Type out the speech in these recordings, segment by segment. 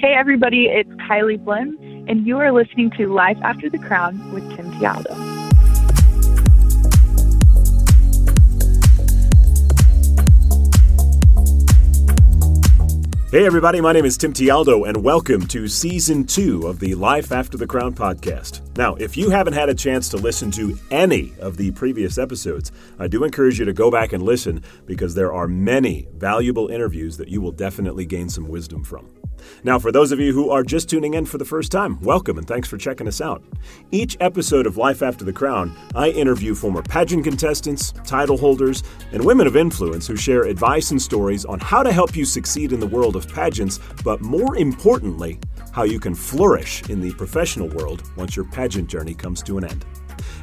Hey, everybody, it's Kylie Blim, and you are listening to Life After the Crown with Tim Tialdo. Hey, everybody, my name is Tim Tialdo, and welcome to season two of the Life After the Crown podcast. Now, if you haven't had a chance to listen to any of the previous episodes, I do encourage you to go back and listen because there are many valuable interviews that you will definitely gain some wisdom from. Now, for those of you who are just tuning in for the first time, welcome and thanks for checking us out. Each episode of Life After the Crown, I interview former pageant contestants, title holders, and women of influence who share advice and stories on how to help you succeed in the world of pageants, but more importantly, how you can flourish in the professional world once your pageant journey comes to an end.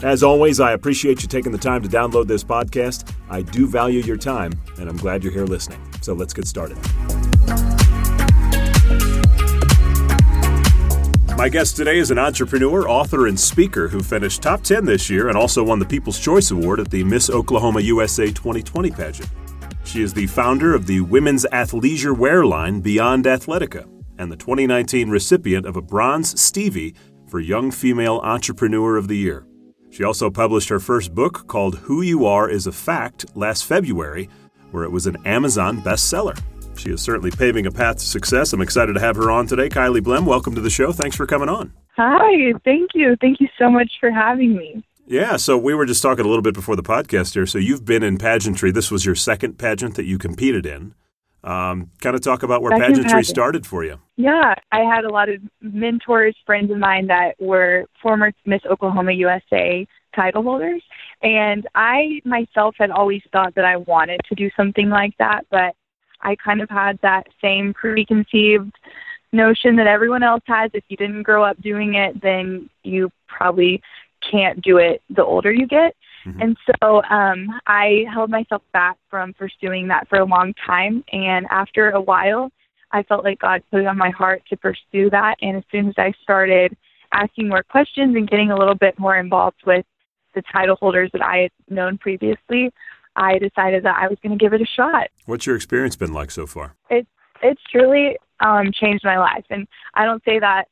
As always, I appreciate you taking the time to download this podcast. I do value your time, and I'm glad you're here listening. So let's get started. My guest today is an entrepreneur, author, and speaker who finished top 10 this year and also won the People's Choice Award at the Miss Oklahoma USA 2020 pageant. She is the founder of the women's athleisure wear line Beyond Athletica and the 2019 recipient of a Bronze Stevie for Young Female Entrepreneur of the Year. She also published her first book called Who You Are is a Fact last February, where it was an Amazon bestseller. She is certainly paving a path to success. I'm excited to have her on today. Kylie Blem, welcome to the show. Thanks for coming on. Hi, thank you. Thank you so much for having me. Yeah, so we were just talking a little bit before the podcast here. So you've been in pageantry. This was your second pageant that you competed in. Um, kind of talk about where second pageantry pageant. started for you. Yeah, I had a lot of mentors, friends of mine that were former Miss Oklahoma USA title holders. And I myself had always thought that I wanted to do something like that, but I kind of had that same preconceived notion that everyone else has. If you didn't grow up doing it, then you probably can't do it the older you get. Mm-hmm. And so um, I held myself back from pursuing that for a long time. And after a while, I felt like God put it on my heart to pursue that. And as soon as I started asking more questions and getting a little bit more involved with the title holders that I had known previously, I decided that I was going to give it a shot. What's your experience been like so far? It's it's truly um, changed my life, and I don't say that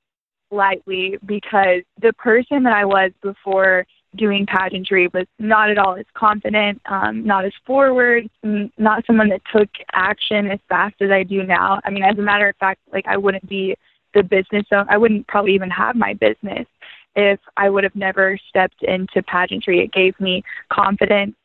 lightly because the person that I was before doing pageantry was not at all as confident, um, not as forward, not someone that took action as fast as I do now. I mean, as a matter of fact, like I wouldn't be the business owner. I wouldn't probably even have my business if I would have never stepped into pageantry. It gave me confidence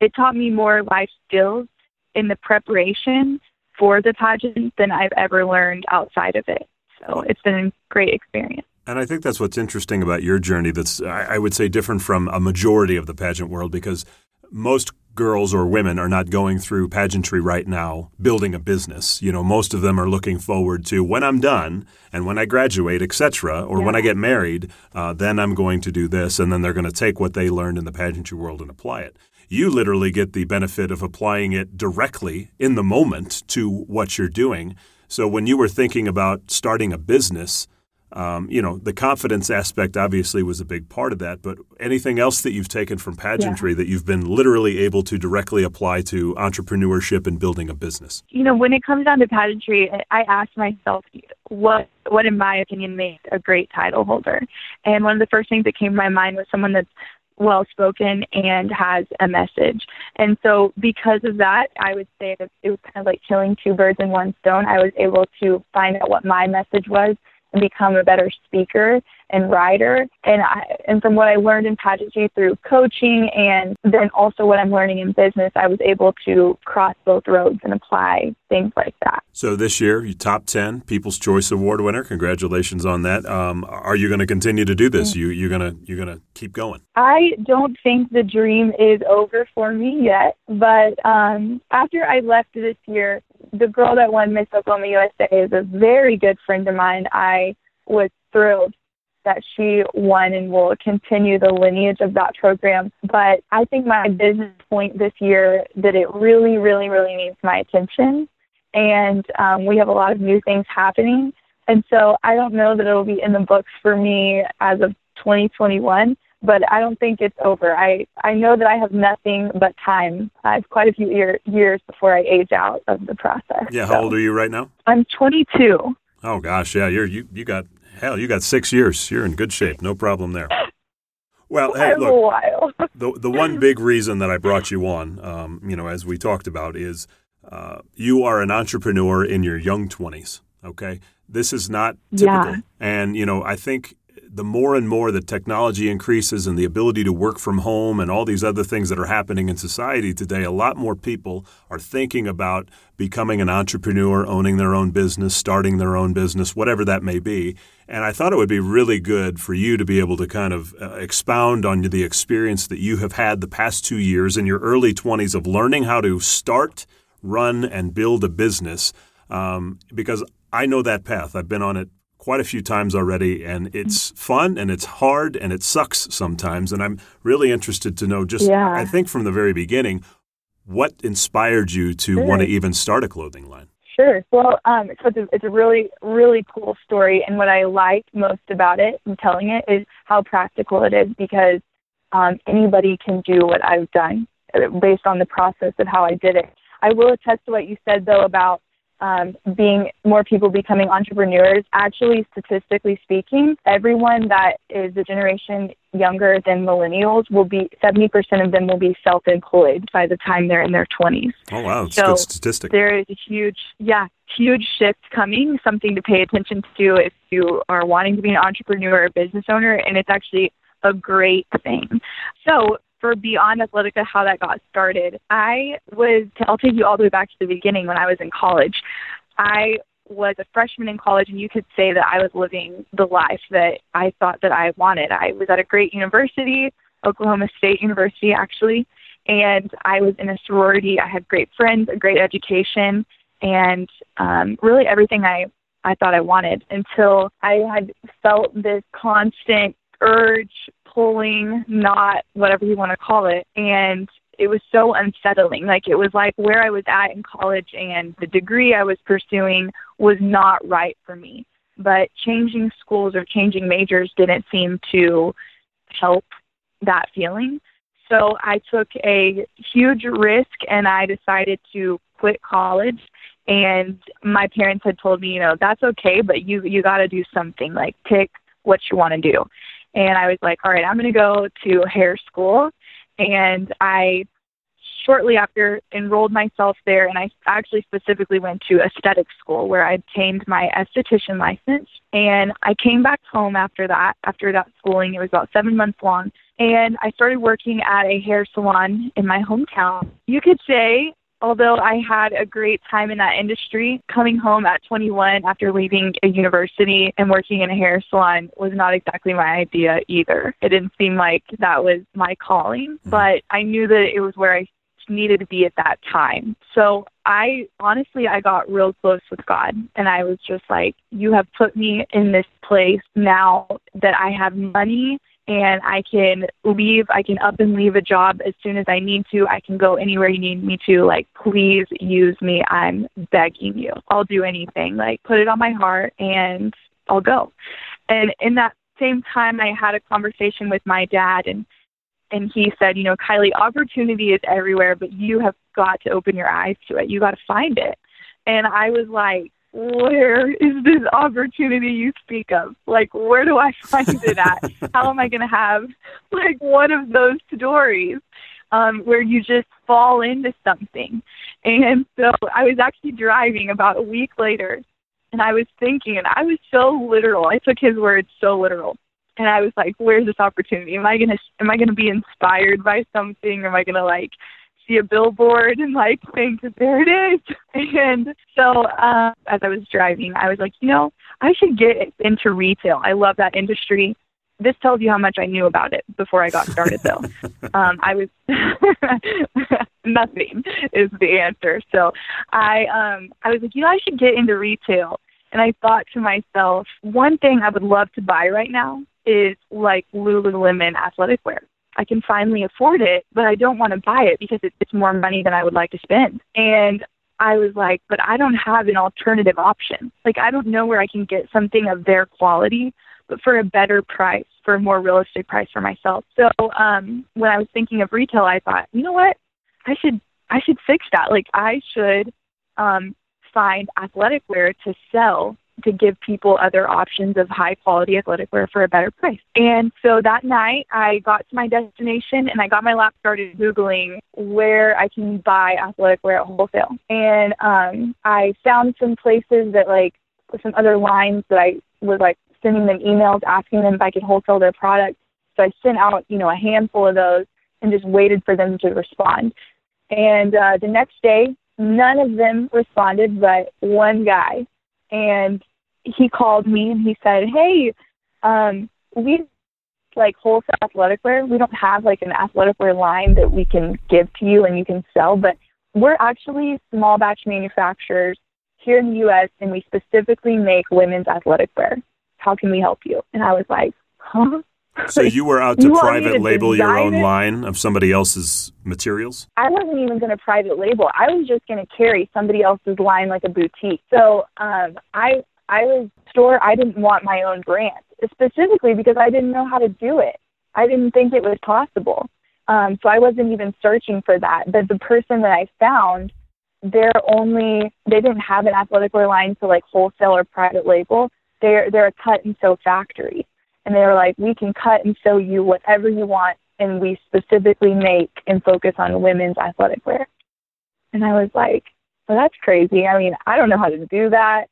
it taught me more life skills in the preparation for the pageant than I've ever learned outside of it. So it's been a great experience. And I think that's what's interesting about your journey that's, I would say, different from a majority of the pageant world because most girls or women are not going through pageantry right now building a business you know most of them are looking forward to when i'm done and when i graduate etc or yeah. when i get married uh, then i'm going to do this and then they're going to take what they learned in the pageantry world and apply it you literally get the benefit of applying it directly in the moment to what you're doing. So when you were thinking about starting a business, um, you know, the confidence aspect obviously was a big part of that. But anything else that you've taken from pageantry yeah. that you've been literally able to directly apply to entrepreneurship and building a business? You know, when it comes down to pageantry, I ask myself, what, what in my opinion makes a great title holder? And one of the first things that came to my mind was someone that's well spoken and has a message. And so because of that, I would say that it was kind of like killing two birds in one stone. I was able to find out what my message was and become a better speaker and writer. And I, and from what I learned in pageantry through coaching and then also what I'm learning in business, I was able to cross both roads and apply things like that. So this year, you top 10 People's Choice Award winner. Congratulations on that. Um, are you going to continue to do this? You, you're going to, you're going to keep going? I don't think the dream is over for me yet, but um, after I left this year, the girl that won Miss Oklahoma USA is a very good friend of mine. I was thrilled that she won and will continue the lineage of that program. But I think my business point this year that it really, really, really needs my attention. And um, we have a lot of new things happening. And so I don't know that it'll be in the books for me as of 2021 but I don't think it's over. I I know that I have nothing but time. I have quite a few year, years before I age out of the process. Yeah, how so. old are you right now? I'm 22. Oh gosh, yeah, you're you you got hell, you got six years. You're in good shape. No problem there. Well, hey, look, a while. the the one big reason that I brought you on, um, you know, as we talked about, is uh, you are an entrepreneur in your young twenties. Okay, this is not typical, Yeah. and you know, I think the more and more that technology increases and the ability to work from home and all these other things that are happening in society today, a lot more people are thinking about becoming an entrepreneur, owning their own business, starting their own business, whatever that may be. And I thought it would be really good for you to be able to kind of uh, expound on the experience that you have had the past two years in your early 20s of learning how to start, run, and build a business. Um, because I know that path. I've been on it quite a few times already, and it's fun and it's hard and it sucks sometimes. And I'm really interested to know just, Yeah. I think from the very beginning, what inspired you to Sure. want to even start a clothing line? Sure. Well, um, so it's a, it's a really, really cool story. And what I like most about it and telling it is how practical it is because um, anybody can do what I've done uh, based on the process of how I did it. I will attest to what you said, though, about um, being more people becoming entrepreneurs. Actually, statistically speaking, everyone that is a generation younger than millennials will be 70% of them will be self employed by the time they're in their 20s Oh, wow. That's a good statistic. there is a huge yeah huge shift coming something to pay attention to if you are wanting to be an entrepreneur or business owner and it's actually a great thing so for beyond athletica how that got started. I was i'll take you all the way back to the beginning when i was in college. I was a freshman in college and you could say that i was living the life that i thought that i wanted. I was at a great university oklahoma state university actually and I was in a sorority. I had great friends, a great education, and um, really everything I I thought I wanted until I had felt this constant urge, pulling, not whatever you want to call it, and it was so unsettling. Like it was like where I was at in college and the degree I was pursuing was not right for me. But changing schools or changing majors didn't seem to help that feeling. So I took a huge risk and I decided to quit college. And my parents had told me, you know, that's okay, but you you got to do something. Like pick what you want to do. And I was like, all right, I'm going to go to hair school. And I shortly after enrolled myself there and I actually specifically went to aesthetic school where I obtained my esthetician license. And I came back home after that after that schooling. It was about 7 months long. And I started working at a hair salon in my hometown. You could say although I had a great time in that industry, coming home at 21 after leaving a university and working in a hair salon was not exactly my idea either. It didn't seem like that was my calling, mm-hmm. but I knew that it was where I needed to be at that time. So I honestly I got real close with God and I was just like you have put me in this place now that I have money and I can leave I can up and leave a job as soon as I need to. I can go anywhere you need me to. Like please use me. I'm begging you. I'll do anything. Like put it on my heart and I'll go. And in that same time I had a conversation with my dad and and he said, you know, Kylie, opportunity is everywhere, but you have got to open your eyes to it. You got to find it. And I was like, where is this opportunity you speak of? Like, where do I find it at? How am I going to have like one of those stories um, where you just fall into something? And so I was actually driving about a week later, and I was thinking, and I was so literal. I took his words so literal and I was like, "Where's this opportunity? Am I gonna am I gonna be inspired by something? Am I gonna like see a billboard and like think there it is?" And so uh, as I was driving, I was like, you know, I should get into retail. I love that industry. This tells you how much I knew about it before I got started, though. um, I was nothing is the answer. So I um I was like, you know, I should get into retail. And I thought to myself, one thing I would love to buy right now is like Lululemon athletic wear. I can finally afford it, but I don't want to buy it because it- it's more money than I would like to spend. And I was like, but I don't have an alternative option. Like, I don't know where I can get something of their quality, but for a better price, for a more realistic price for myself. So, um, when I was thinking of retail, I thought, you know what? I should, I should fix that. Like, I should, um, find athletic wear to sell to give people other options of high quality athletic wear for a better price. And so that night I got to my destination and I got my lap started Googling where I can buy athletic wear at wholesale. And um, I found some places that like some other lines that I was like sending them emails asking them if I could wholesale their products. So I sent out, you know, a handful of those and just waited for them to respond. And uh, the next day, none of them responded but one guy. And he called me and he said, Hey, um, we like wholesale athletic wear. We don't have like an athletic wear line that we can give to you and you can sell, but we're actually small batch manufacturers here in the US and we specifically make women's athletic wear. How can we help you? And I was like, Huh? So you were out to private to label your own it? line of somebody else's materials? I wasn't even going to private label. I was just going to carry somebody else's line like a boutique. So um, I I was store. I didn't want my own brand specifically because I didn't know how to do it. I didn't think it was possible. Um, so I wasn't even searching for that. But the person that I found, they're only they didn't have an athletic wear line to like wholesale or private label. They're they're a cut and sew factory and they were like, we can cut and sew you whatever you want, and we specifically make and focus on women's athletic wear. And I was like, well, that's crazy. I mean, I don't know how to do that.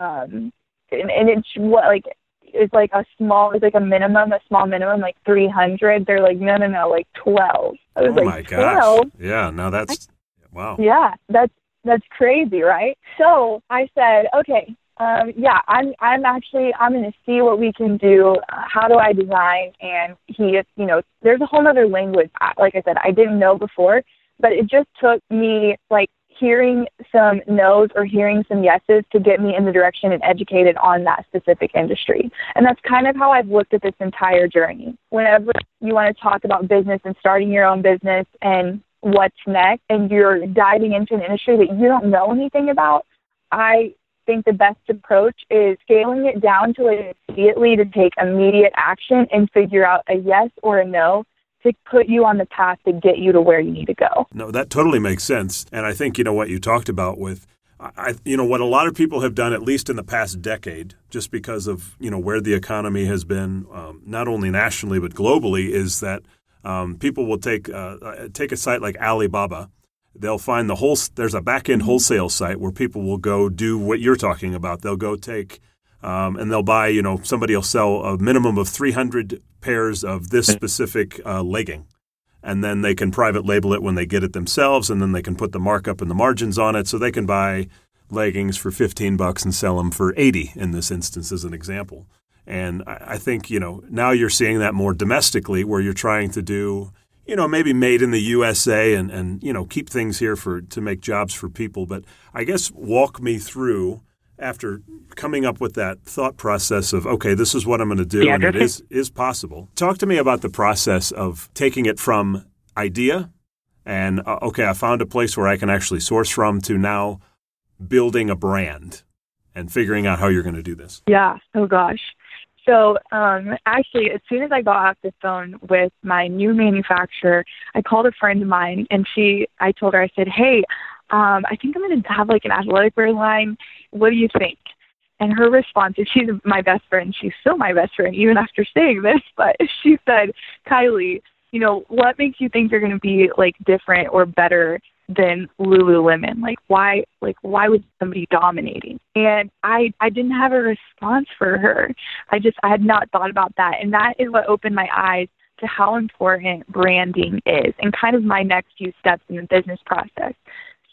Um, and, and it's what like it's like a small, it's like a minimum, a small minimum, like three hundred. They're like, no, no, no, like twelve. I was oh like, my gosh! 12? Yeah, now that's wow. Yeah, that's that's crazy, right? So I said, okay, um, yeah, I'm I'm actually I'm going to see what we can do. Uh, how do I design? And he, you know, there's a whole other language. Like I said, I didn't know before, but it just took me like hearing some no's or hearing some yeses to get me in the direction and educated on that specific industry. And that's kind of how I've looked at this entire journey. Whenever you want to talk about business and starting your own business and what's next, and you're diving into an industry that you don't know anything about, I think the best approach is scaling it down to immediately to take immediate action and figure out a yes or a no to put you on the path to get you to where you need to go. No, that totally makes sense. And I think, you know, what you talked about with I, you know what a lot of people have done, at least in the past decade, just because of you know where the economy has been, um, not only nationally but globally, is that um, people will take uh, uh take a site like Alibaba, they'll find the whole there's a back end wholesale site where people will go do what you're talking about. They'll go take um, and they'll buy. You know, somebody will sell a minimum of 300 pairs of this specific uh, legging, and then they can private label it when they get it themselves, and then they can put the markup and the margins on it, so they can buy leggings for 15 bucks and sell them for 80 in this instance as an example. And I, I think you know now you're seeing that more domestically, where you're trying to do you know, maybe made in the USA and, and you know, keep things here for to make jobs for people. But I guess walk me through after coming up with that thought process of okay, this is what I'm going to do, yeah, and it is is possible. Talk to me about the process of taking it from idea and uh, okay, I found a place where I can actually source from to now building a brand and figuring out how you're going to do this. Yeah. Oh gosh. So um, actually, as soon as I got off the phone with my new manufacturer, I called a friend of mine, and she, I told her, I said, "Hey, um, I think I'm going to have like an athletic wear line. What do you think?" And her response is, she's my best friend. She's still my best friend, even after saying this. But she said, "Kylie, you know, what makes you think you're going to be like different or better than Lululemon. Like why like why was somebody dominating? And I I didn't have a response for her. I just I had not thought about that. And that is what opened my eyes to how important branding is and kind of my next few steps in the business process.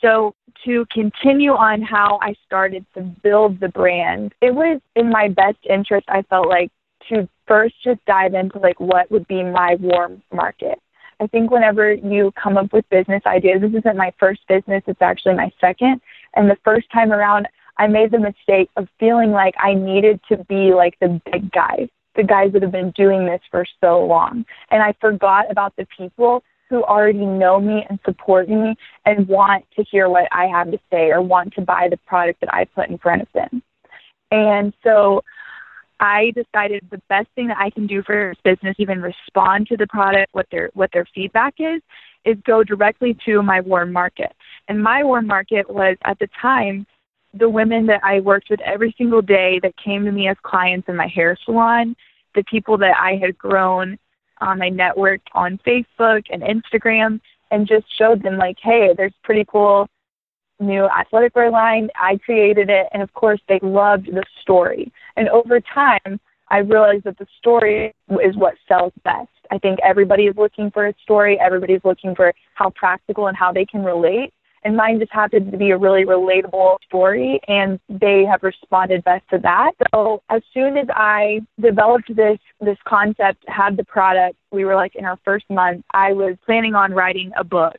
So to continue on how I started to build the brand, it was in my best interest I felt like to first just dive into like what would be my warm market. I think whenever you come up with business ideas, this isn't my first business, it's actually my second. And the first time around, I made the mistake of feeling like I needed to be like the big guys, the guys that have been doing this for so long. And I forgot about the people who already know me and support me and want to hear what I have to say or want to buy the product that I put in front of them. And so I decided the best thing that I can do for this business, even respond to the product, what their what their feedback is, is go directly to my warm market. And my warm market was at the time the women that I worked with every single day that came to me as clients in my hair salon, the people that I had grown on my network on Facebook and Instagram, and just showed them like, hey, there's pretty cool new athletic wear line. I created it, and of course, they loved the story. And over time, I realized that the story is what sells best. I think everybody is looking for a story. Everybody's looking for how practical and how they can relate. And mine just happened to be a really relatable story, and they have responded best to that. So as soon as I developed this this concept, had the product, we were like in our first month. I was planning on writing a book,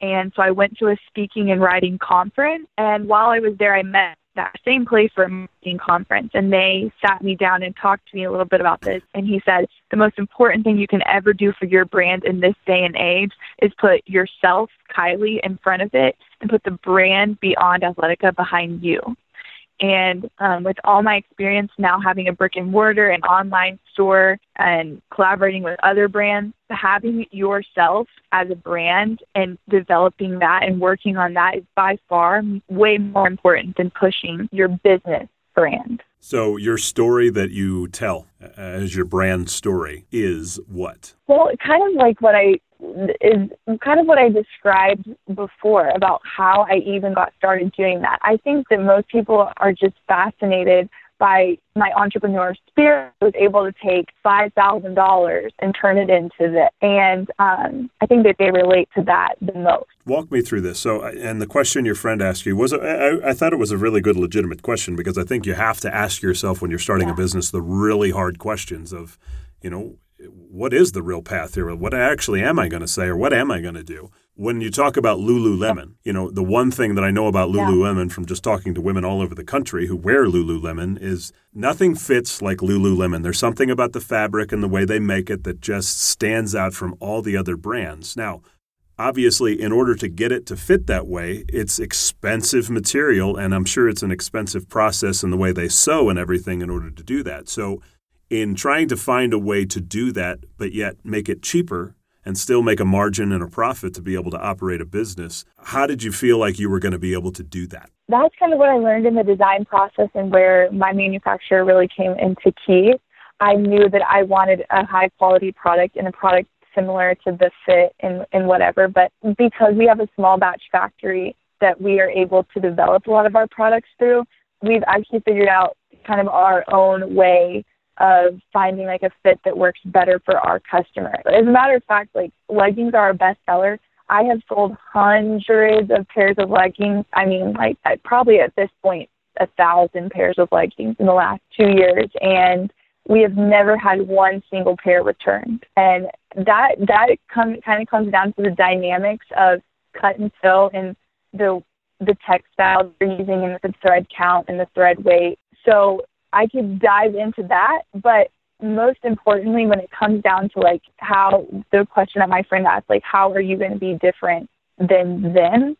and so I went to a speaking and writing conference. And while I was there, I met that same place for a marketing conference and they sat me down and talked to me a little bit about this and he said the most important thing you can ever do for your brand in this day and age is put yourself kylie in front of it and put the brand beyond athletica behind you and um, with all my experience now having a brick and mortar and online store and collaborating with other brands, having yourself as a brand and developing that and working on that is by far way more important than pushing your business brand. So, your story that you tell uh, as your brand story is what? Well, kind of like what I is kind of what I described before about how I even got started doing that. I think that most people are just fascinated by my entrepreneur spirit. I was able to take five thousand dollars and turn it into this, and um, I think that they relate to that the most. Walk me through this. So, and the question your friend asked you was, I, I thought it was a really good, legitimate question because I think you have to ask yourself when you're starting yeah. a business the really hard questions of, you know, what is the real path here? What actually am I going to say, or what am I going to do? When you talk about Lululemon, you know the one thing that I know about Lululemon yeah. from just talking to women all over the country who wear Lululemon is nothing fits like Lululemon. There's something about the fabric and the way they make it that just stands out from all the other brands. Now, obviously, in order to get it to fit that way, it's expensive material, and I'm sure it's an expensive process in the way they sew and everything in order to do that. So in trying to find a way to do that, but yet make it cheaper and still make a margin and a profit to be able to operate a business. How did you feel like you were going to be able to do that? That's kind of what I learned in the design process and where my manufacturer really came into key. I knew that I wanted a high quality product and a product similar to the fit and, and whatever, but because we have a small batch factory that we are able to develop a lot of our products through, we've actually figured out kind of our own way of finding like a fit that works better for our customer. As a matter of fact, like leggings are our best seller. I have sold hundreds of pairs of leggings. I mean, like probably at this point, a thousand pairs of leggings in the last two years, and we have never had one single pair returned. And that that come, kind of comes down to the dynamics of cut and sew and the the textile they're using and the thread count and the thread weight. So I could dive into that, but most importantly, when it comes down to like how the question that my friend asked, like, how are you going to be different than them?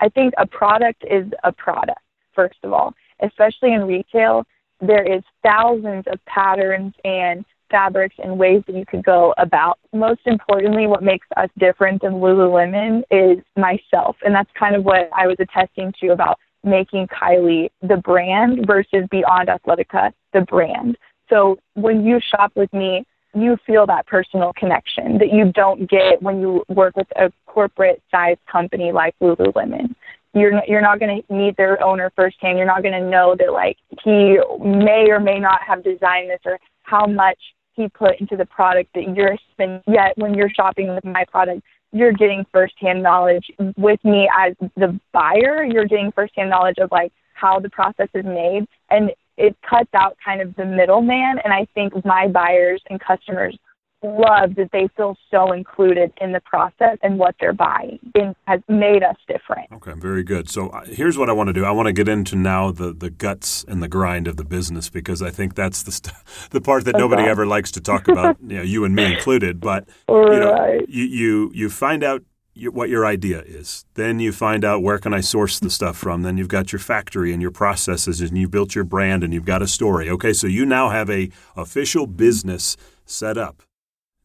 I think a product is a product, first of all, especially in retail. There is thousands of patterns and fabrics and ways that you could go about. Most importantly, what makes us different than Lululemon is myself. And that's kind of what I was attesting to about making Kylie the brand versus Beyond Athletica the brand. So when you shop with me, you feel that personal connection that you don't get when you work with a corporate sized company like Lululemon. You're you're not going to meet their owner firsthand. You're not going to know that like he may or may not have designed this or how much he put into the product that you're spending. Yet when you're shopping with my product, you're getting firsthand knowledge with me as the buyer. You're getting firsthand knowledge of like how the process is made, and it cuts out kind of the middleman. And I think my buyers and customers love that they feel so included in the process and what they're buying. It has made us different. Okay, very good. So uh, here's what I want to do. I want to get into now the, the guts and the grind of the business because I think that's the st- the part that nobody ever likes to talk about, you, know, you and me included. But you, know, you, you you find out what your idea is. Then you find out where can I source the stuff from. Then you've got your factory and your processes and you've built your brand and you've got a story. Okay, so you now have a official business set up.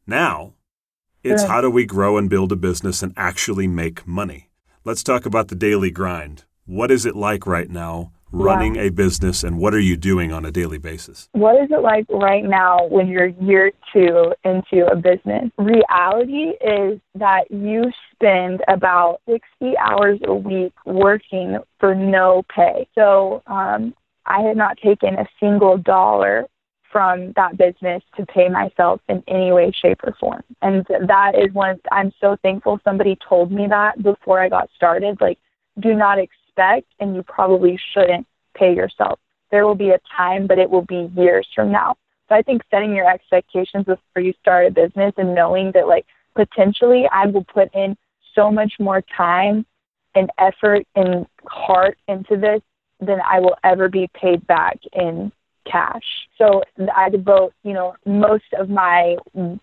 Now, it's how do we grow and build a business and actually make money? Let's talk about the daily grind. What is it like right now running yeah. a business, and what are you doing on a daily basis? What is it like right now when you're year two into a business? Reality is that you spend about 60 hours a week working for no pay. So um, I had not taken a single dollar from that business to pay myself in any way, shape, or form. And that is one I'm so thankful somebody told me that before I got started. Like, do not expect, and you probably shouldn't pay yourself. There will be a time, but it will be years from now. So I think setting your expectations before you start a business and knowing that, like, potentially I will put in so much more time and effort and heart into this than I will ever be paid back in cash. So I devote, you know, most of my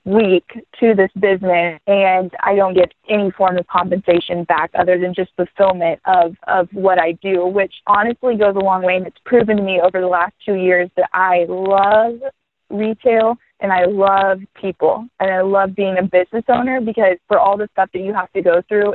week to this business and I don't get any form of compensation back other than just fulfillment of, of what I do, which honestly goes a long way and it's proven to me over the last two years that I love retail and I love people and I love being a business owner because for all the stuff that you have to go through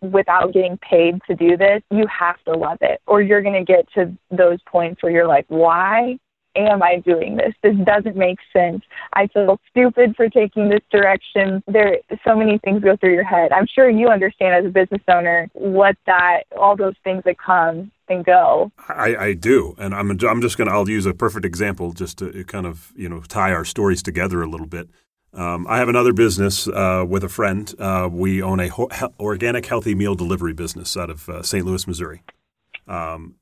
without getting paid to do this, you have to love it or you're going to get to those points where you're like, why am I doing this? This doesn't make sense. I feel stupid for taking this direction. There, so many things go through your head. I'm sure you understand as a business owner what that, all those things that come and go. I, I do, and I'm I'm just gonna I'll use a perfect example just to kind of you know tie our stories together a little bit. Um, I have another business uh, with a friend. Uh, we own a ho- organic healthy meal delivery business out of uh, St. Louis, Missouri. Um,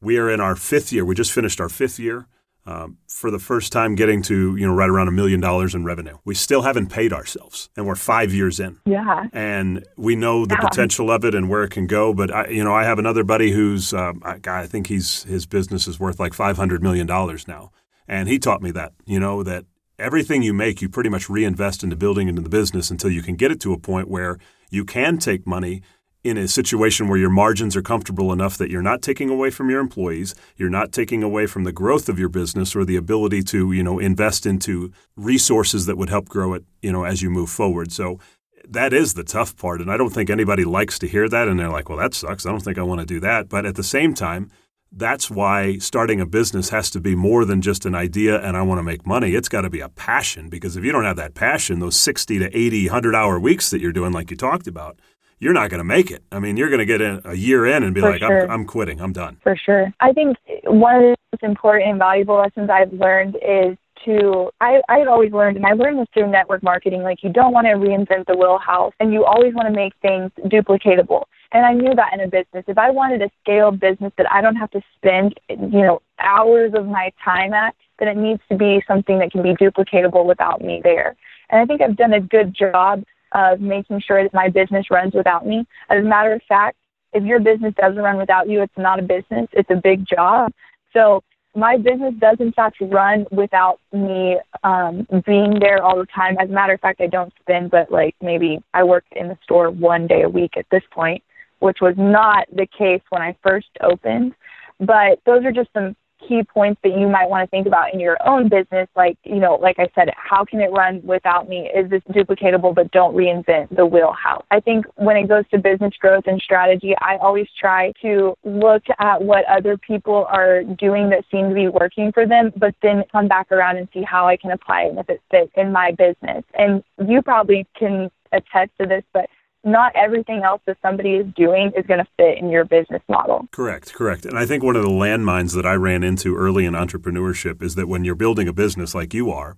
we are in our fifth year. We just finished our fifth year um, for the first time getting to you know right around a million dollars in revenue. We still haven't paid ourselves, and we're five years in. Yeah, and we know the yeah. potential of it and where it can go. But I, you know, I have another buddy who's um, I, I think he's his business is worth like five hundred million dollars now, and he taught me that you know that everything you make, you pretty much reinvest into building into the business until you can get it to a point where you can take money in a situation where your margins are comfortable enough that you're not taking away from your employees, you're not taking away from the growth of your business or the ability to, you know, invest into resources that would help grow it, you know, as you move forward. So that is the tough part and I don't think anybody likes to hear that and they're like, "Well, that sucks. I don't think I want to do that." But at the same time, that's why starting a business has to be more than just an idea and I want to make money. It's got to be a passion because if you don't have that passion, those 60 to 80, 100 hour weeks that you're doing, like you talked about, you're not going to make it. I mean, you're going to get in a year in and be For like, sure. I'm, I'm quitting. I'm done. For sure. I think one of the most important and valuable lessons I've learned is to I, I've always learned and I learned this through network marketing, like you don't want to reinvent the wheel house and you always want to make things duplicatable. And I knew that in a business. If I wanted a scale business that I don't have to spend, you know, hours of my time at, then it needs to be something that can be duplicatable without me there. And I think I've done a good job of making sure that my business runs without me. As a matter of fact, if your business doesn't run without you, it's not a business, it's a big job. So my business does in fact run without me um, being there all the time. As a matter of fact, I don't spend, but like maybe I work in the store one day a week at this point, which was not the case when I first opened. But those are just some key points that you might want to think about in your own business like you know like i said how can it run without me? Is this duplicatable but don't reinvent the wheel how i think when it goes to business growth and strategy i always try to look at what other people are doing that seem to be working for them but then come back around and see how i can apply it and if it fits in my business. And you probably can attest to this but not everything else that somebody is doing is going to fit in your business model. Correct, correct. And I think one of the landmines that I ran into early in entrepreneurship is that when you're building a business like you are,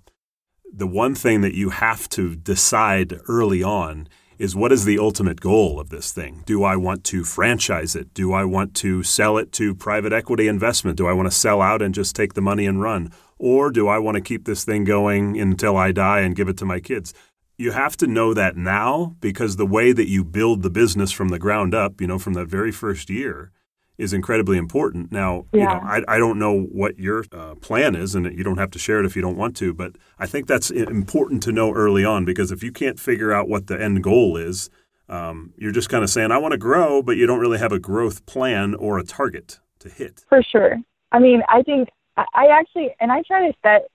the one thing that you have to decide early on is what is the ultimate goal of this thing? Do I want to franchise it? Do I want to sell it to private equity investment? Do I want to sell out and just take the money and run? Or do I want to keep this thing going until I die and give it to my kids? You have to know that now because the way that you build the business from the ground up, you know, from that very first year, is incredibly important. Now, yeah. you know, I, I don't know what your uh, plan is, and you don't have to share it if you don't want to, but I think that's important to know early on because if you can't figure out what the end goal is, um, you're just kind of saying, I want to grow, but you don't really have a growth plan or a target to hit. For sure. I mean, I think I actually, and I try to set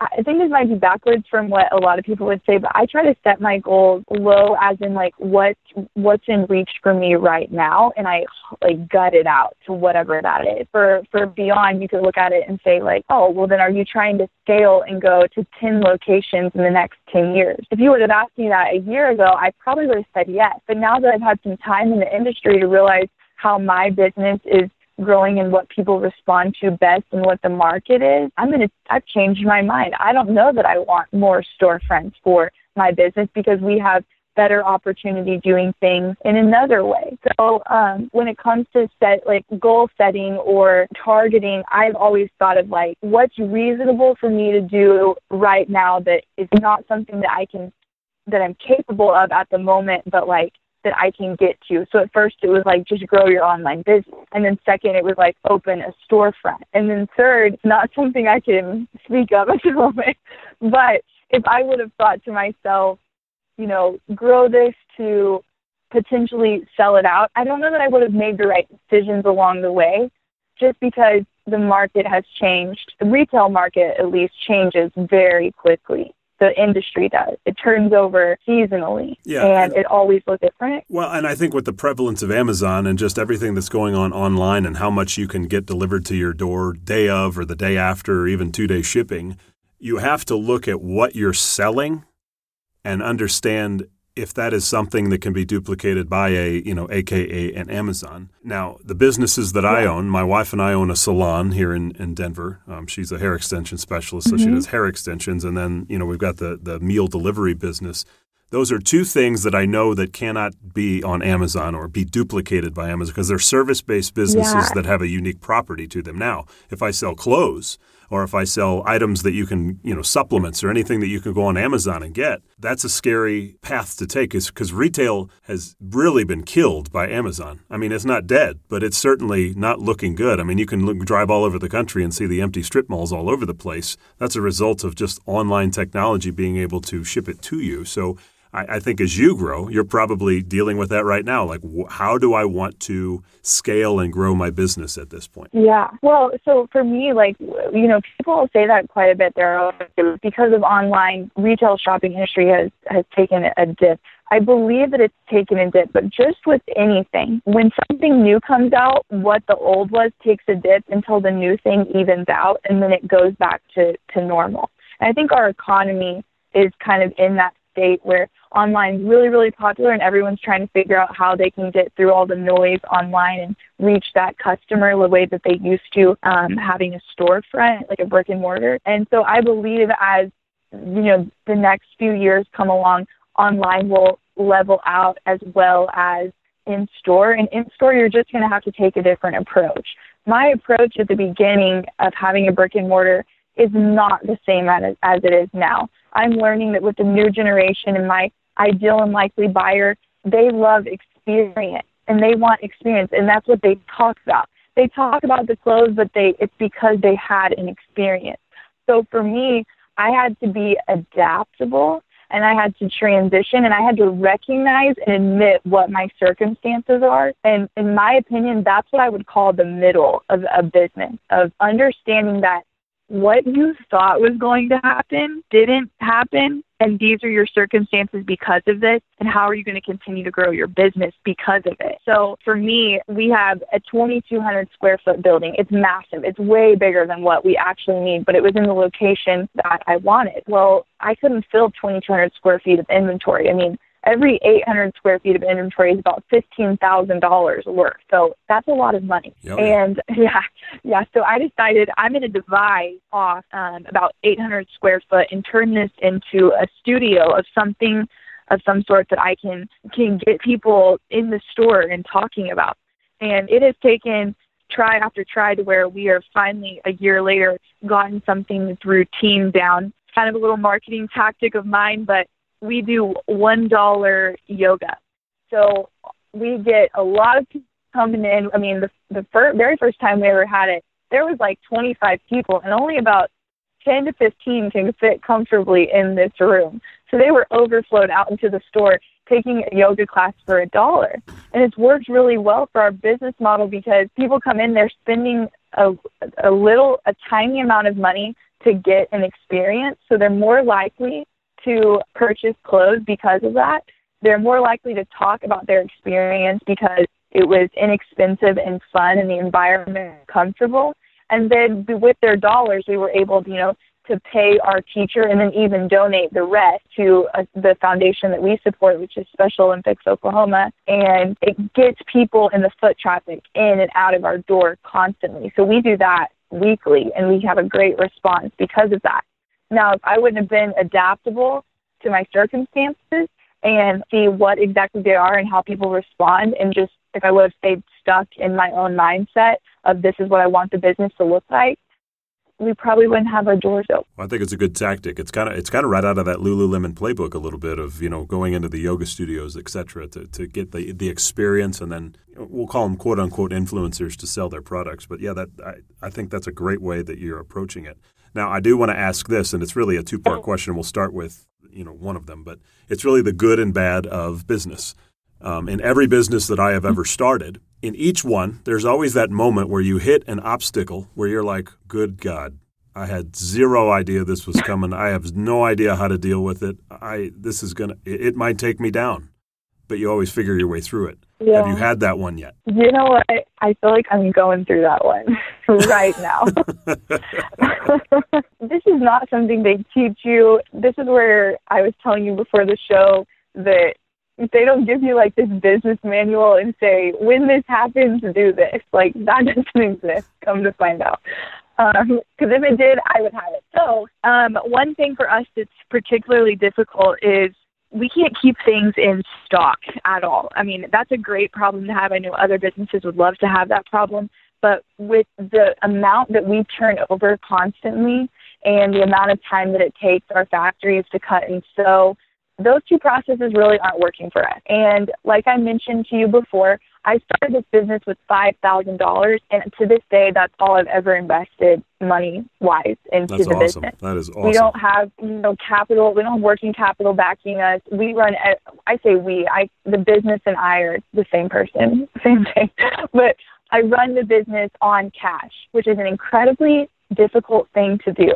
I think this might be backwards from what a lot of people would say, but I try to set my goals low as in like what what's in reach for me right now and I like gut it out to whatever that is. For for beyond you could look at it and say like, oh well then are you trying to scale and go to ten locations in the next ten years? If you would have asked me that a year ago, I probably would have said yes. But now that I've had some time in the industry to realize how my business is growing and what people respond to best and what the market is, I'm to, I've changed my mind. I don't know that I want more storefronts for my business because we have better opportunity doing things in another way. So um, when it comes to set like goal setting or targeting, I've always thought of like what's reasonable for me to do right now that is not something that I can that I'm capable of at the moment, but like that I can get to. So at first it was like just grow your online business. And then second it was like open a storefront. And then third, not something I can speak of at the moment. But if I would have thought to myself, you know, grow this to potentially sell it out, I don't know that I would have made the right decisions along the way just because the market has changed. The retail market at least changes very quickly the industry does. It turns over seasonally, yeah, and, and it always looks different. Well, and I think with the prevalence of Amazon and just everything that's going on online and how much you can get delivered to your door day of or the day after or even two day shipping, you have to look at what you're selling and understand if that is something that can be duplicated by a, you know, AKA an Amazon. Now, the businesses that. I own, my wife and I own a salon here in, in Denver. Um, she's a hair extension specialist, so mm-hmm. she does hair extensions. And then, you know, we've got the, the meal delivery business. Those are two things that I know that cannot be on Amazon or be duplicated by Amazon because they're service based businesses yeah. that have a unique property to them. Now, if I sell clothes, or if I sell items that you can, you know, supplements or anything that you can go on Amazon and get, that's a scary path to take because retail has really been killed by Amazon. I mean, it's not dead, but it's certainly not looking good. I mean, you can look, drive all over the country and see the empty strip malls all over the place. That's a result of just online technology being able to ship it to you. So I, I, think as you grow, you're probably dealing with that right now. Like, wh- how do I want to scale and grow my business at this point? Yeah. Well, so for me, like, you know, people say that quite a bit. There, because of online retail shopping industry has has taken a dip. I believe that it's taken a dip, but just with anything, when something new comes out, what the old was takes a dip until the new thing evens out, and then it goes back to to normal. And I think our economy is kind of in that state where online is really, really popular and everyone's trying to figure out how they can get through all the noise online and reach that customer the way that they used to um, having a storefront, like a brick and mortar. And so I believe as, you know, the next few years come along, online will level out as well as in store. And in store, you're just going to have to take a different approach. My approach at the beginning of having a brick and mortar is not the same as, as it is now. I'm learning that with the new generation and my ideal and likely buyer, they love experience and they want experience and that's what they talk about. They talk about the clothes, but they it's because they had an experience. So for me, I had to be adaptable and I had to transition and I had to recognize and admit what my circumstances are. And in my opinion, that's what I would call the middle of a business of understanding that what you thought was going to happen didn't happen. And these are your circumstances because of this. And how are you going to continue to grow your business because of it? So for me we have a 2200 square foot building. It's massive. It's way bigger than what we actually need but it was in the location that i wanted. Well i couldn't fill 2200 square feet of inventory. I mean every 800 square feet of inventory is about $15,000 worth. So that's a lot of money. Yep. And yeah, yeah. So I decided I'm going to divide off um, about 800 square foot and turn this into a studio of something of some sort that I can can get people in the store and talking about. And it has taken try after try to where we are finally a year later gotten something that's routine down. Kind of a little marketing tactic of mine, but we do one dollar yoga. So we get a lot of people coming in. I mean, the the fir- very first time we ever had it, there was like 25 people, and only about 10 to 15 can fit comfortably in this room. So they were overflowed out into the store taking a yoga class for a dollar. And it's worked really well for our business model because people come in, they're spending a, a little, a tiny amount of money to get an experience. So they're more likely to purchase clothes because of that. They're more likely to talk about their experience because it was inexpensive and fun and the environment comfortable. And then with their dollars, we were able to, you know, to pay our teacher and then even donate the rest to uh, the foundation that we support, which is Special Olympics Oklahoma. And it gets people in the foot traffic in and out of our door constantly. So we do that weekly and we have a great response because of that. Now, if I wouldn't have been adaptable to my circumstances and see what exactly they are and how people respond, and just if I would have stayed stuck in my own mindset of this is what I want the business to look like, we probably wouldn't have our doors open. Well, I think it's a good tactic. It's kind of it's kind of right out of that Lululemon playbook a little bit of you know going into the yoga studios, et cetera, to, to get the the experience, and then we'll call them quote unquote influencers to sell their products. But yeah, that I, I think that's a great way that you're approaching it. Now, I do want to ask this, and it's really a two part question. We'll start with you know one of them, but it's really the good and bad of business. Um, in every business that I have ever started, in each one, there's always that moment where you hit an obstacle where you're like, good God, I had zero idea this was coming. I have no idea how to deal with it. I this is gonna it, might take me down, but you always figure your way through it. Yeah. Have you had that one yet? You know what? I feel like I'm going through that one right now. this is not something they teach you. This is where I was telling you before the show that they don't give you like this business manual and say when this happens do this like that doesn't exist come to find out because um, if it did i would have it so um, one thing for us that's particularly difficult is we can't keep things in stock at all i mean that's a great problem to have i know other businesses would love to have that problem but with the amount that we turn over constantly and the amount of time that it takes our factories to cut and sew those two processes really aren't working for us. And like I mentioned to you before, I started this business with five thousand dollars, and to this day, that's all I've ever invested money wise into that's the awesome. business. That is awesome. We don't have you know capital. We don't have working capital backing us. We run. Eh, I say we. I the business and I are the same person, same thing. But I run the business on cash, which is an incredibly difficult thing to do.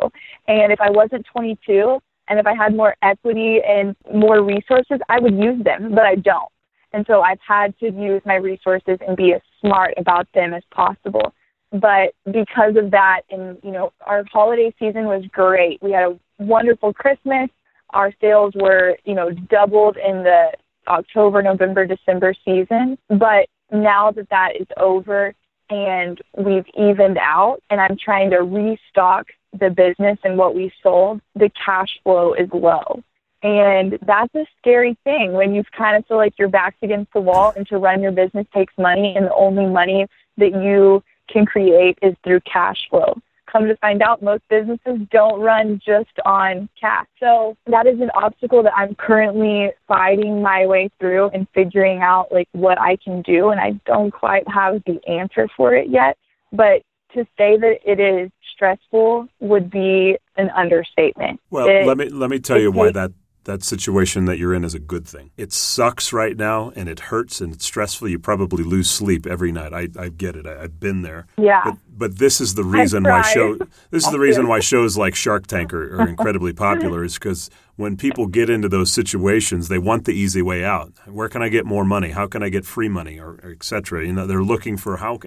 And if I wasn't 22, and if I had more equity and more resources, I would use them, but I don't. And so I've had to use my resources and be as smart about them as possible. But because of that, and you know, our holiday season was great. We had a wonderful Christmas. Our sales were, you know, doubled in the October, November, December season. But now that that is over and we've evened out, and I'm trying to restock the business and what we sold, the cash flow is low. And that's a scary thing when you kind of feel like your back's against the wall and to run your business takes money and the only money that you can create is through cash flow. Come to find out, most businesses don't run just on cash. So that is an obstacle that I'm currently fighting my way through and figuring out like what I can do. And I don't quite have the answer for it yet. But to say that it is stressful would be an understatement. Well, it, let me let me tell you why that that situation that you're in is a good thing. It sucks right now and it hurts and it's stressful. You probably lose sleep every night. I, I get it. I, have been there. Yeah. But, but this is the reason why show this is the reason why shows like Shark Tank are, are incredibly popular is because when people get into those situations, they want the easy way out. Where can I get more money? How can I get free money or, or et cetera? You know, they're looking for how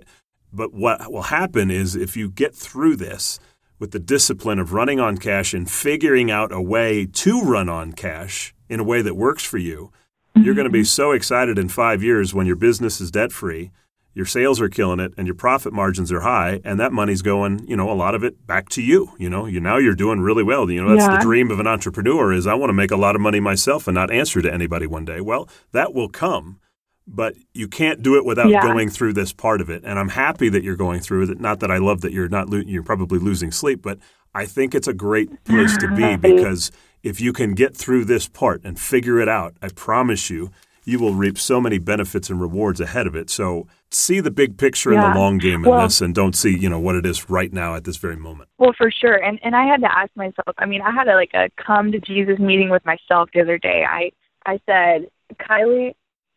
but what will happen is if you get through this with the discipline of running on cash and figuring out a way to run on cash in a way that works for you, mm-hmm. you're going to be so excited in five years when your business is debt free, your sales are killing it, and your profit margins are high, and that money's going, you know, a lot of it back to you. You know, you now you're doing really well. You know, that's yeah. the dream of an entrepreneur is I want to make a lot of money myself and not answer to anybody one day. Well, that will come but you can't do it without yeah. going through this part of it. And I'm happy that you're going through it. Not that I love that you're not lo- you're probably losing sleep, but I think it's a great place to be because if you can get through this part and figure it out, I promise you, you will reap so many benefits and rewards ahead of it. So see the big picture yeah. in the long game in well, this and don't see, you know, what it is right now at this very moment. Well, for sure. And and I had to ask myself, I mean, I had a like a come to Jesus meeting with myself the other day. I I said, Kylee,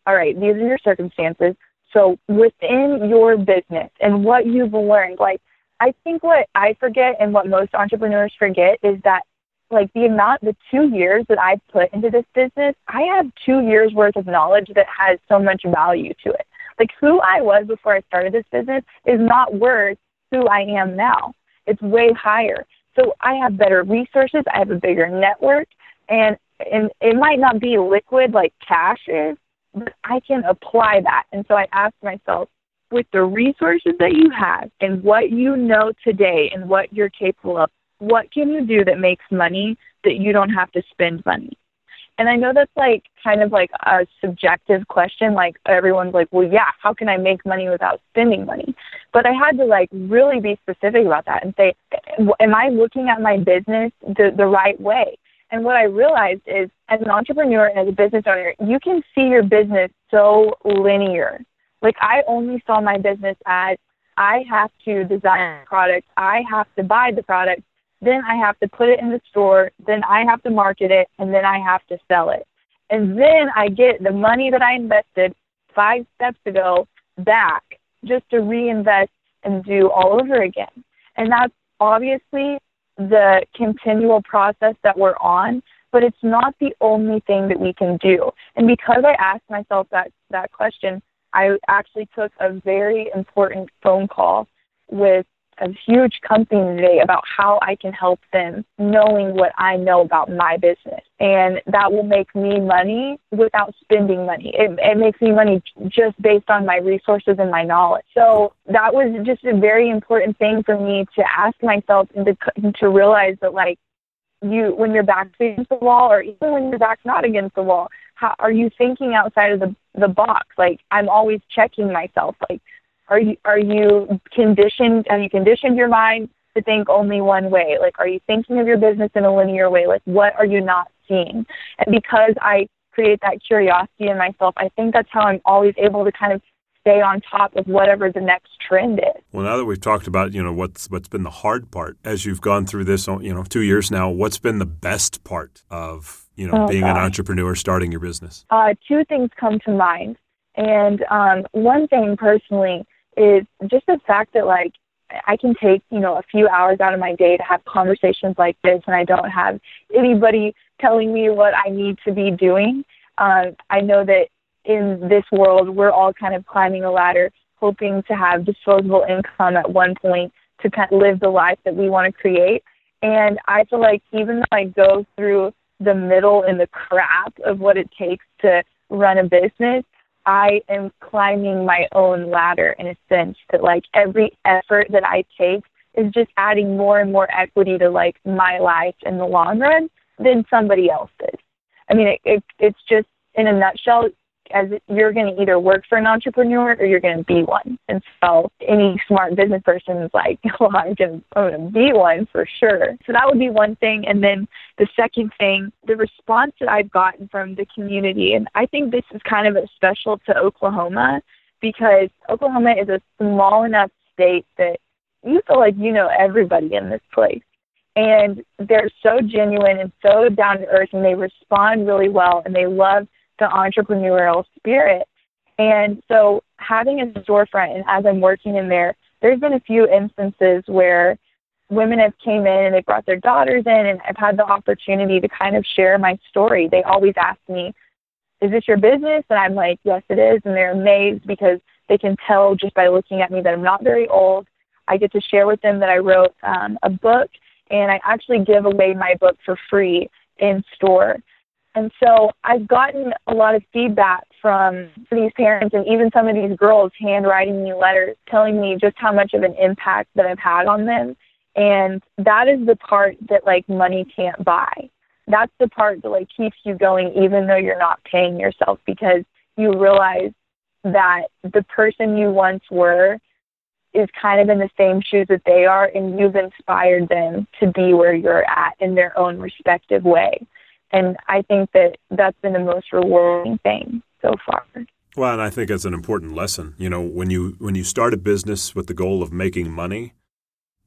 all right, these are your circumstances. So within your business and what you've learned, like I think what I forget and what most entrepreneurs forget is that like the amount the two years that I've put into this business, I have two years worth of knowledge that has so much value to it. Like who I was before I started this business is not worth who I am now. It's way higher. So I have better resources, I have a bigger network and and it might not be liquid like cash is, but I can apply that. And so I asked myself, with the resources that you have and what you know today and what you're capable of, what can you do that makes money that you don't have to spend money? And I know that's like kind of like a subjective question. Like everyone's like, well, yeah, how can I make money without spending money? But I had to like really be specific about that and say, am I looking at my business the, the right way? And what I realized is as an entrepreneur and as a business owner, you can see your business so linear. Like I only saw my business as I have to design the product, I have to buy the product, then I have to put it in the store, then I have to market it, and then I have to sell it. And then I get the money that I invested five steps ago back just to reinvest and do all over again. And that's obviously the continual process that we're on, but it's not the only thing that we can do. And because I asked myself that, that question, I actually took a very important phone call with a huge company today about how I can help them knowing what I know about my business. And that will make me money without spending money. It, it makes me money just based on my resources and my knowledge. So that was just a very important thing for me to ask myself and to, to realize that like you, when your back's against the wall or even when your back's not against the wall, how are you thinking outside of the the box like i'm always checking myself like are you are you conditioned have you conditioned your mind to think only one way like are you thinking of your business in a linear way like what are you not seeing and because i create that curiosity in myself i think that's how i'm always able to kind of stay on top of whatever the next trend is. Well, now that we've talked about, you know, what's what's been the hard part as you've gone through this, you know, 2 years now, what's been the best part of, you know, oh, being gosh. an entrepreneur starting your business? Uh, two things come to mind. And um, one thing personally is just the fact that like I can take, you know, a few hours out of my day to have conversations like this and I don't have anybody telling me what I need to be doing. Uh, I know that in this world, we're all kind of climbing a ladder, hoping to have disposable income at one point to kind of live the life that we want to create. And I feel like even though I go through the middle and the crap of what it takes to run a business, I am climbing my own ladder in a sense that like every effort that I take is just adding more and more equity to like my life in the long run than somebody else's. I mean, it, it it's just in a nutshell, as you're going to either work for an entrepreneur or you're going to be one. And so any smart business person is like, well, I'm going to be one for sure. So that would be one thing. And then the second thing, the response that I've gotten from the community, and I think this is kind of a special to Oklahoma because Oklahoma is a small enough state that you feel like you know everybody in this place. And they're so genuine and so down to earth and they respond really well and they love the entrepreneurial spirit. And so having a storefront and as I'm working in there, there's been a few instances where women have came in and they brought their daughters in and I've had the opportunity to kind of share my story. They always ask me, Is this your business? And I'm like, Yes it is and they're amazed because they can tell just by looking at me that I'm not very old. I get to share with them that I wrote um, a book and I actually give away my book for free in store. And so I've gotten a lot of feedback from these parents and even some of these girls handwriting me letters telling me just how much of an impact that I've had on them. And that is the part that like money can't buy. That's the part that like keeps you going even though you're not paying yourself because you realize that the person you once were is kind of in the same shoes that they are and you've inspired them to be where you're at in their own respective way. And I think that that's been the most rewarding thing so far. Well, and I think it's an important lesson. You know, when you when you start a business with the goal of making money,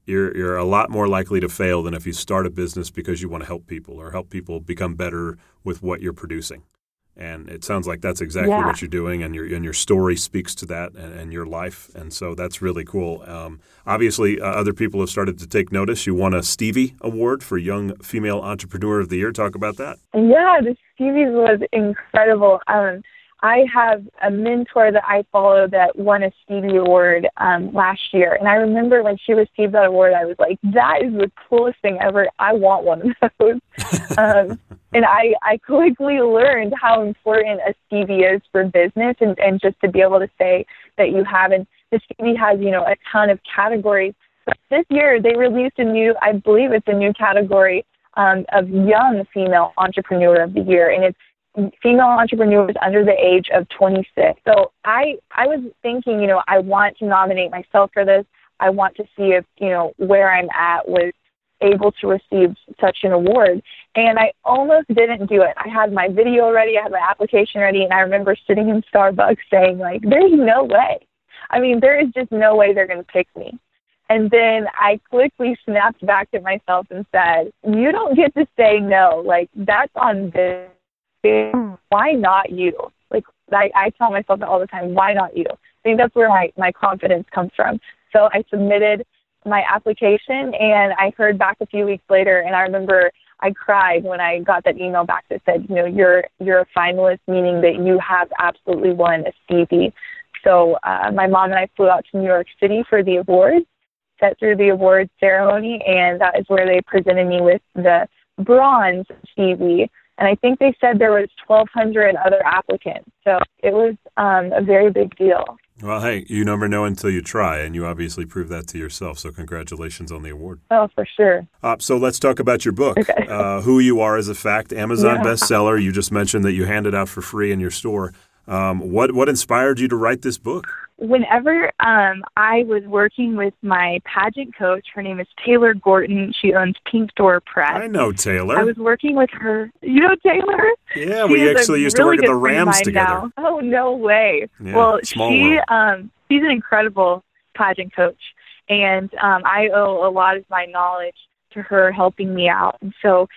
you're you're a lot more likely to fail than if you start a business because you want to help people or help people become better with what you're producing. And it sounds like that's exactly Yeah. what you're doing, and your and your story speaks to that and, and your life, and so that's really cool. Um, obviously, uh, other people have started to take notice. You won a Stevie Award for Young Female Entrepreneur of the Year. Talk about that. Yeah, the Stevie's was incredible. Um, I have a mentor that I follow that won a Stevie Award um, last year, and I remember when she received that award, I was like, "That is the coolest thing ever! I want one of those." um, and I I quickly learned how important a Stevie is for business, and and just to be able to say that you have, and the Stevie has you know a ton of categories. But this year they released a new, I believe it's a new category um, of young female entrepreneur of the year, and it's female entrepreneurs under the age of 26. So I I was thinking, you know, I want to nominate myself for this. I want to see if you know where I'm at was able to receive such an award. And I almost didn't do it. I had my video ready, I had my application ready, and I remember sitting in Starbucks saying, like, there's no way. I mean, there is just no way they're going to pick me. And then I quickly snapped back at myself and said, You don't get to say no. Like, that's on this. Why not you? Like, I, I tell myself that all the time. Why not you? I think that's where my, my confidence comes from. So I submitted my application and I heard back a few weeks later and I remember I cried when I got that email back that said, you know, you're you're a finalist, meaning that you have absolutely won a Stevie. So uh, my mom and I flew out to New York City for the awards, sat through the awards ceremony, and that is where they presented me with the bronze Stevie. And I think they said there was 1,200 other applicants. So it was um, a very big deal. Well, hey, you never know until you try, and you obviously proved that to yourself. So, congratulations on the award. Oh, for sure. Uh, so, let's talk about your book, Okay. uh, Who You Are as a Fact, Amazon Yeah. bestseller. You just mentioned that you hand it out for free in your store. Um, what what inspired you to write this book? Whenever um I was working with my pageant coach, her name is Taylor Gorton. She owns Pink Door Press. I know Taylor. I was working with her. You know Taylor? yeah, She we actually used to really work at the good friend of Rams together. now. Oh no way! Yeah, well, she um she's an incredible pageant coach, and um I owe a lot of my knowledge to her helping me out. And so,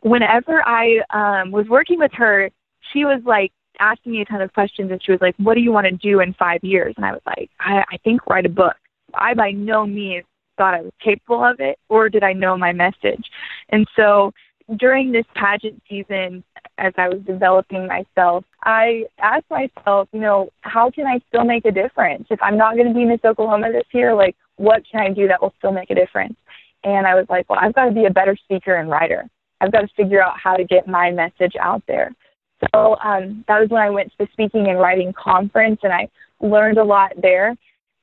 whenever I um was working with her, she was like asking me a ton of questions, and she was like, "What do you want to do in five years?" And I was like, "I, I think write a book." I by no means thought I was capable of it, or did I know my message. And so during this pageant season, as I was developing myself, I asked myself, you know, how can I still make a difference? If I'm not going to be Miss Oklahoma this year, like, what can I do that will still make a difference? And I was like, well, I've got to be a better speaker and writer. I've got to figure out how to get my message out there. So um, that was when I went to the speaking and writing conference, and I learned a lot there.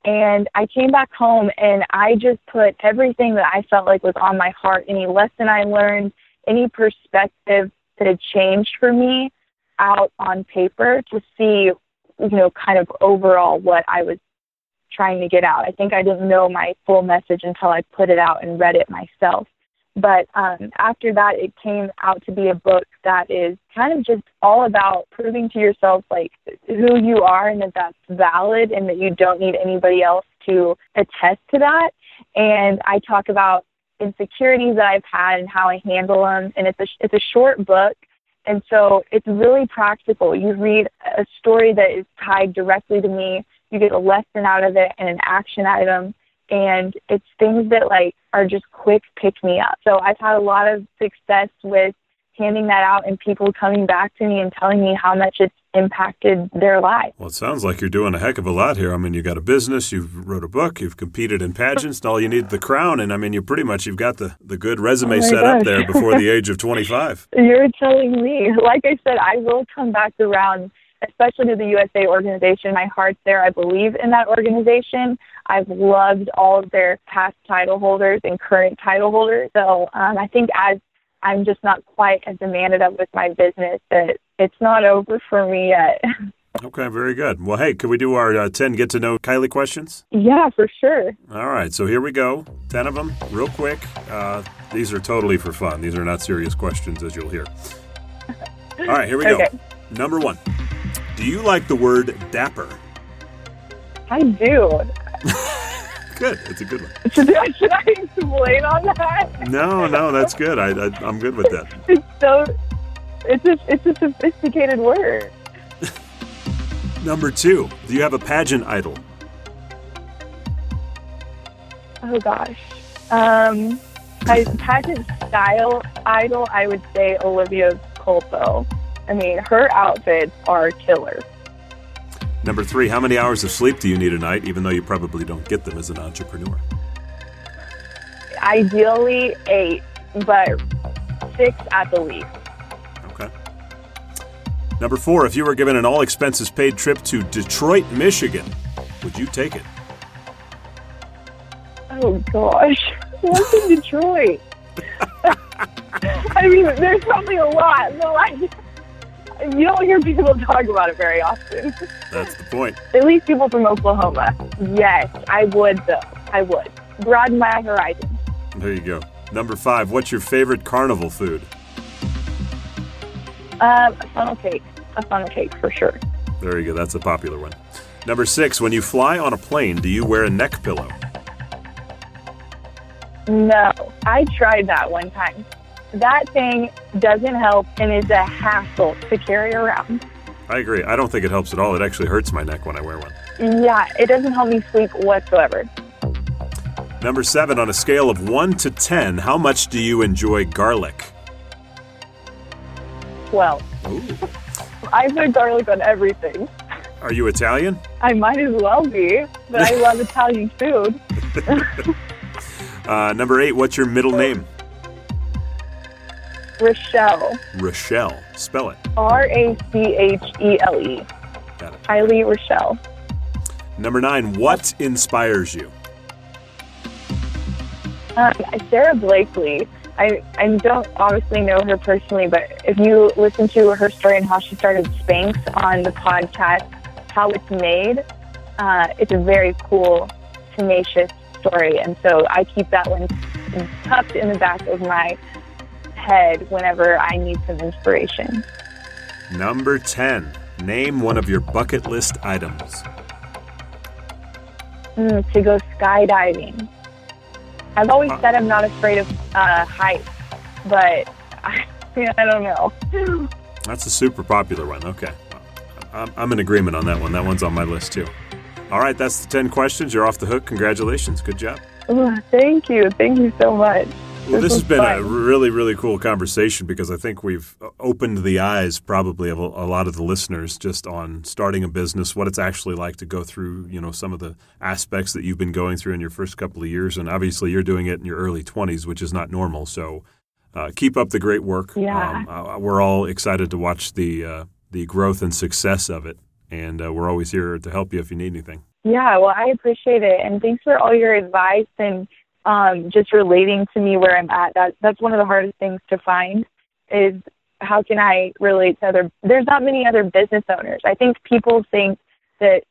And I came back home, and I just put everything that I felt like was on my heart, any lesson I learned, any perspective that had changed for me, out on paper to see, you know, kind of overall what I was trying to get out. I think I didn't know my full message until I put it out and read it myself. But um, after that, it came out to be a book that is kind of just all about proving to yourself like who you are and that that's valid and that you don't need anybody else to attest to that. And I talk about insecurities that I've had and how I handle them. And it's a it's a short book, and so it's really practical. You read a story that is tied directly to me. You get a lesson out of it and an action item and it's things that like are just quick pick me up. So I've had a lot of success with handing that out and people coming back to me and telling me how much it's impacted their life. Well, it sounds like you're doing a heck of a lot here. I mean, you got a business, you've wrote a book, you've competed in pageants, and all you need the crown. And I mean, you pretty much you've got the, the good resume Oh set up there before the age of 25. You're telling me. Like I said, I will come back around, especially to the USA organization. My heart's there. I believe in that organization. I've loved all of their past title holders and current title holders. So um, I think as I'm just not quite as demanded of with my business that it's not over for me yet. Okay, very good. Well, hey, can we do our uh, 10 get to know Kylee questions? yeah, for sure. All right, so here we go. 10 of them, real quick. Uh, these are totally for fun. These are not serious questions, as you'll hear. All right, here we go. Okay. Number one Do you like the word dapper? I do. Good, it's a good one. Should I, should I explain on that? No, no, that's good. I, I, I'm good with that. It's so It's a it's a sophisticated word. Number two, do you have a pageant idol? Oh gosh. Um, I, pageant style idol, I would say Olivia Culpo. I mean, her outfits are killer. Number three, how many hours of sleep do you need a night, even though you probably don't get them as an entrepreneur? Ideally eight, but six at the least. Okay. Number four, if you were given an all expenses paid trip to Detroit, Michigan, would you take it? Oh gosh, what's in Detroit? I mean, there's probably a lot, but like, you don't hear people talk about it very often. That's the point. At least people from Oklahoma. Yes, I would though. I would broaden my horizons. There you go. Number five, what's your favorite carnival food? Um, a funnel cake. A funnel cake for sure. There you go. That's a popular one. Number six, when you fly on a plane, do you wear a neck pillow? No, I tried that one time. That thing doesn't help and is a hassle to carry around. I agree. I don't think it helps at all. It actually hurts my neck when I wear one. Yeah, it doesn't help me sleep whatsoever. Number seven, on a scale of one to 10, how much do you enjoy garlic? Well, I put garlic on everything. Are you Italian? I might as well be, but I love Italian food. Uh, number eight, what's your middle name? Rachele. Rachele. Spell it. R A C H E L E. Got it. Kylee Rachele. Number nine, what inspires you? Um, Sara Blakely. I, I don't obviously know her personally, but if you listen to her story and how she started Spanx on the podcast, how it's made, uh, it's a very cool, tenacious story. And so I keep that one tucked in the back of my head whenever I need some inspiration. Number 10, name one of your bucket list items. Mm, to go skydiving. I've always said I'm not afraid of uh, heights, but I, I don't know. That's a super popular one. Okay. I'm, I'm in agreement on that one. That one's on my list too. All right, that's the 10 questions. You're off the hook. Congratulations. Good job. Ooh, thank you. Thank you so much. Well, this has been a really, really cool conversation because I think we've opened the eyes probably of a, a lot of the listeners just on starting a business, what it's actually like to go through, you know, some of the aspects that you've been going through in your first couple of years. And obviously, you're doing it in your early 20s, which is not normal. So uh, keep up the great work. Yeah. Um, uh, we're all excited to watch the, uh, the growth and success of it. And uh, we're always here to help you if you need anything. Yeah, well, I appreciate it, and thanks for all your advice and um, just relating to me where I'm at. That that's one of the hardest things to find is how can I relate to other. There's not many other business owners. I think people think that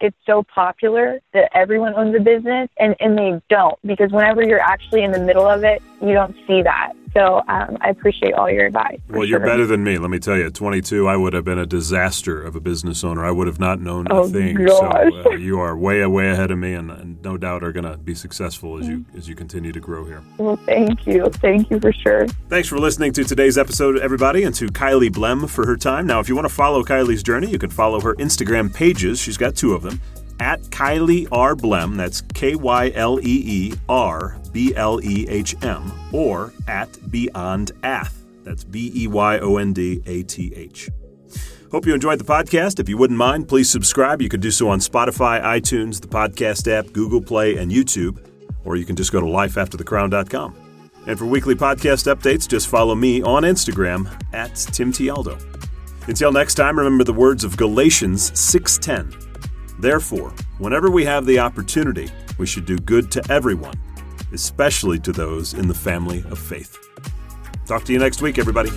it's so popular that everyone owns a business, and and they don't because whenever you're actually in the middle of it, you don't see that. So um, I appreciate all your advice. Well, you're sure. better than me. Let me tell you, at 22, I would have been a disaster of a business owner. I would have not known a Oh, thing. gosh. So uh, you are way, way ahead of me, and, and no doubt are going to be successful as you as you continue to grow here. Well, thank you, thank you for sure. Thanks for listening to today's episode, everybody, and to Kylee Blehm for her time. Now, if you want to follow Kylee's journey, you can follow her Instagram pages. She's got two of them. At Kylee R. Blehm, that's K Y L E E R B L E H M, or at Beyond Ath, that's B E Y O N D A T H. Hope you enjoyed the podcast. If you wouldn't mind, please subscribe. You can do so on Spotify, iTunes, the podcast app, Google Play, and YouTube, or you can just go to lifeafterthecrown.com. And for weekly podcast updates, just follow me on Instagram at Tim Tialdo. Until next time, remember the words of Galatians 6:10. Therefore, whenever we have the opportunity, we should do good to everyone, especially to those in the family of faith. Talk to you next week, everybody.